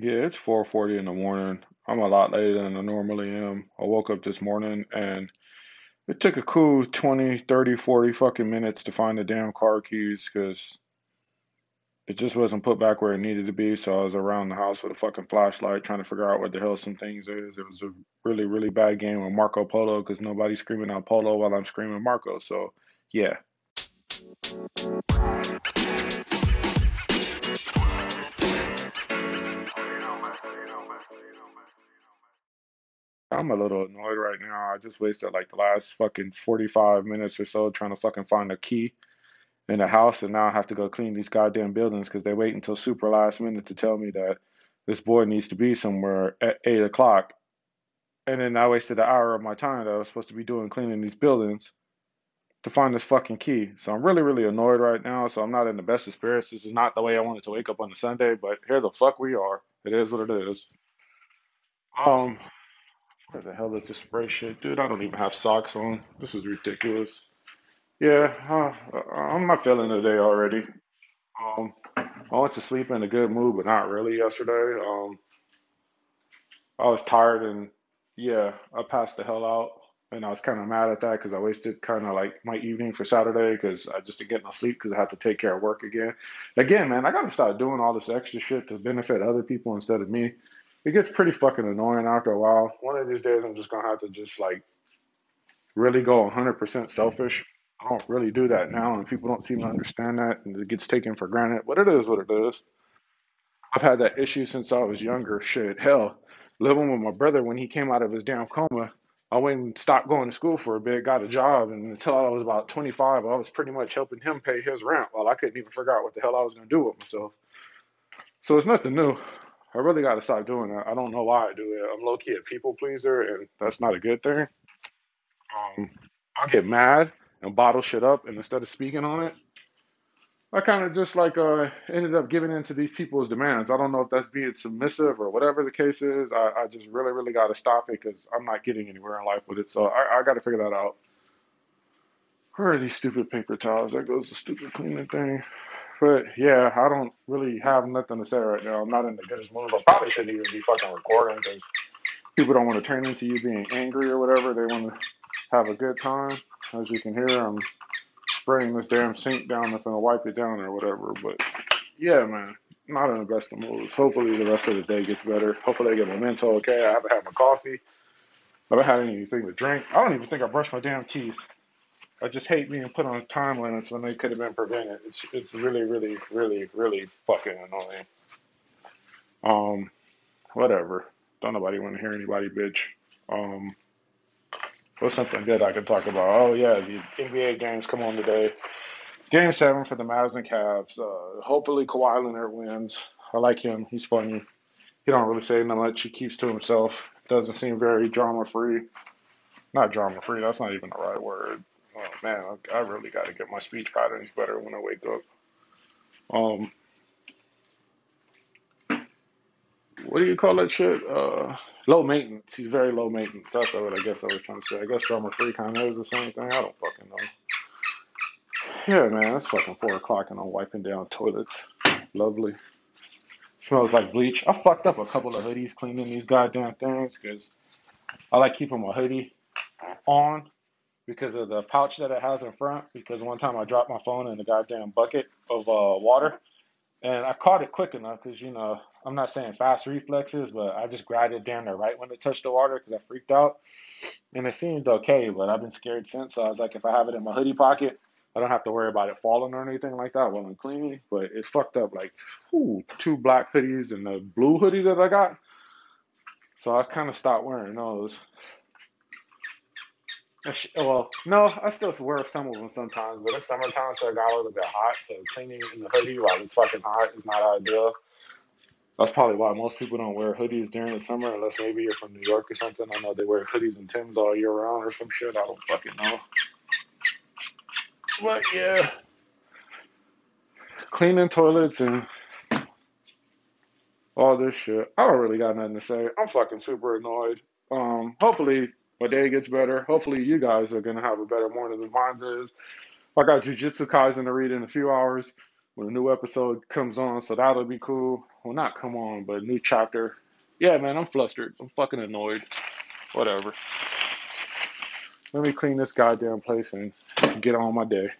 Yeah, it's 4:40 in the morning. I'm a lot later than I normally am. I woke up this morning and it took a cool 20, 30, 40 fucking minutes to find the damn car keys because it just wasn't put back where it needed to be. So I was around the house with a fucking flashlight trying to figure out what the hell some things is. It was a really, really bad game with Marco Polo because nobody's screaming out Polo while I'm screaming Marco. So yeah. I'm a little annoyed right now. I just wasted like the last fucking 45 minutes or so trying to fucking find a key in the house, and now I have to go clean these goddamn buildings because they wait until super last minute to tell me that this boy needs to be somewhere at 8 o'clock. And then I wasted an hour of my time that I was supposed to be doing cleaning these buildings to find this fucking key. So I'm really, really annoyed right now. So I'm not in the best of spirits. This is not the way I wanted to wake up on a Sunday, but here the fuck we are. It is what it is. Um, where the hell is this spray shit? Dude, I don't even have socks on. This is ridiculous. Yeah, uh, I'm not feeling the day already. Um, I went to sleep in a good mood, but not really yesterday. Um, I was tired and yeah, I passed the hell out. And I was kind of mad at that because I wasted kind of like my evening for Saturday because I just didn't get no sleep because I had to take care of work again. Again, man, I got to start doing all this extra shit to benefit other people instead of me. It gets pretty fucking annoying after a while. One of these days, I'm just gonna have to just like really go 100% selfish. I don't really do that now, and people don't seem to understand that, and it gets taken for granted. But it is what it is. I've had that issue since I was younger. Shit, hell, living with my brother when he came out of his damn coma, I went and stopped going to school for a bit, got a job, and until I was about 25, I was pretty much helping him pay his rent while I couldn't even figure out what the hell I was to do with myself. So it's nothing new. I really got to stop doing that. I don't know why I do it. I'm low key a people pleaser, and that's not a good thing. Um, I get mad and bottle shit up, and instead of speaking on it, I kind of just like uh, ended up giving in to these people's demands. I don't know if that's being submissive or whatever the case is. I, I just really, really got to stop it because I'm not getting anywhere in life with it. So I, I got to figure that out. Where are these stupid paper towels? There goes the stupid cleaning thing. But yeah, I don't really have nothing to say right now. I'm not in the goodest mood. I probably shouldn't even be fucking recording because people don't want to turn into you being angry or whatever. They want to have a good time. As you can hear, I'm spraying this damn sink down. I'm gonna wipe it down or whatever. But yeah, man, not in the best of moods. Hopefully the rest of the day gets better. Hopefully I get my mental okay. I haven't had my coffee. I haven't had anything to drink. I don't even think I brushed my damn teeth. I just hate being put on a time limits when they could have been prevented. It's it's really, really, really, really fucking annoying. Um, whatever. Don't nobody want to hear anybody bitch. Um, what's something good I can talk about? Oh yeah, the NBA games come on today. Game seven for the Mavs and Cavs. Uh, hopefully Kawhi Leonard wins. I like him. He's funny. He don't really say much. He keeps to himself. Doesn't seem very drama free. Not drama free. That's not even the right word. Oh man, I, I really got to get my speech patterns better when I wake up. Um, what do you call that shit? Uh, low maintenance. He's very low maintenance. That's what I guess I was trying to say. I guess drama free kind of is the same thing. I don't fucking know. Yeah, man, it's fucking four o'clock and I'm wiping down toilets. Lovely. Smells like bleach. I fucked up a couple of hoodies cleaning these goddamn things because I like keeping my hoodie on because of the pouch that it has in front. Because one time I dropped my phone in a goddamn bucket of uh, water, and I caught it quick enough because you know I'm not saying fast reflexes, but I just grabbed it down there right when it touched the water because I freaked out, and it seemed okay. But I've been scared since. So I was like, if I have it in my hoodie pocket. I don't have to worry about it falling or anything like that while I'm cleaning, but it fucked up like two black hoodies and the blue hoodie that I got. So I kind of stopped wearing those. Well, no, I still wear some of them sometimes, but it's summertime, so it got a little bit hot. So cleaning in the hoodie while it's fucking hot is not ideal. That's probably why most people don't wear hoodies during the summer, unless maybe you're from New York or something. I know they wear hoodies and Tims all year round or some shit. I don't fucking know. But yeah, cleaning toilets and all this shit. I don't really got nothing to say. I'm fucking super annoyed. Um, hopefully my day gets better. Hopefully, you guys are gonna have a better morning than mine is. I got Jujutsu Kaisen to read in a few hours. when a new episode comes on, so that'll be cool. Well, not come on, but new chapter. Yeah, man, I'm flustered. I'm fucking annoyed. Whatever. Let me clean this goddamn place and get on my day.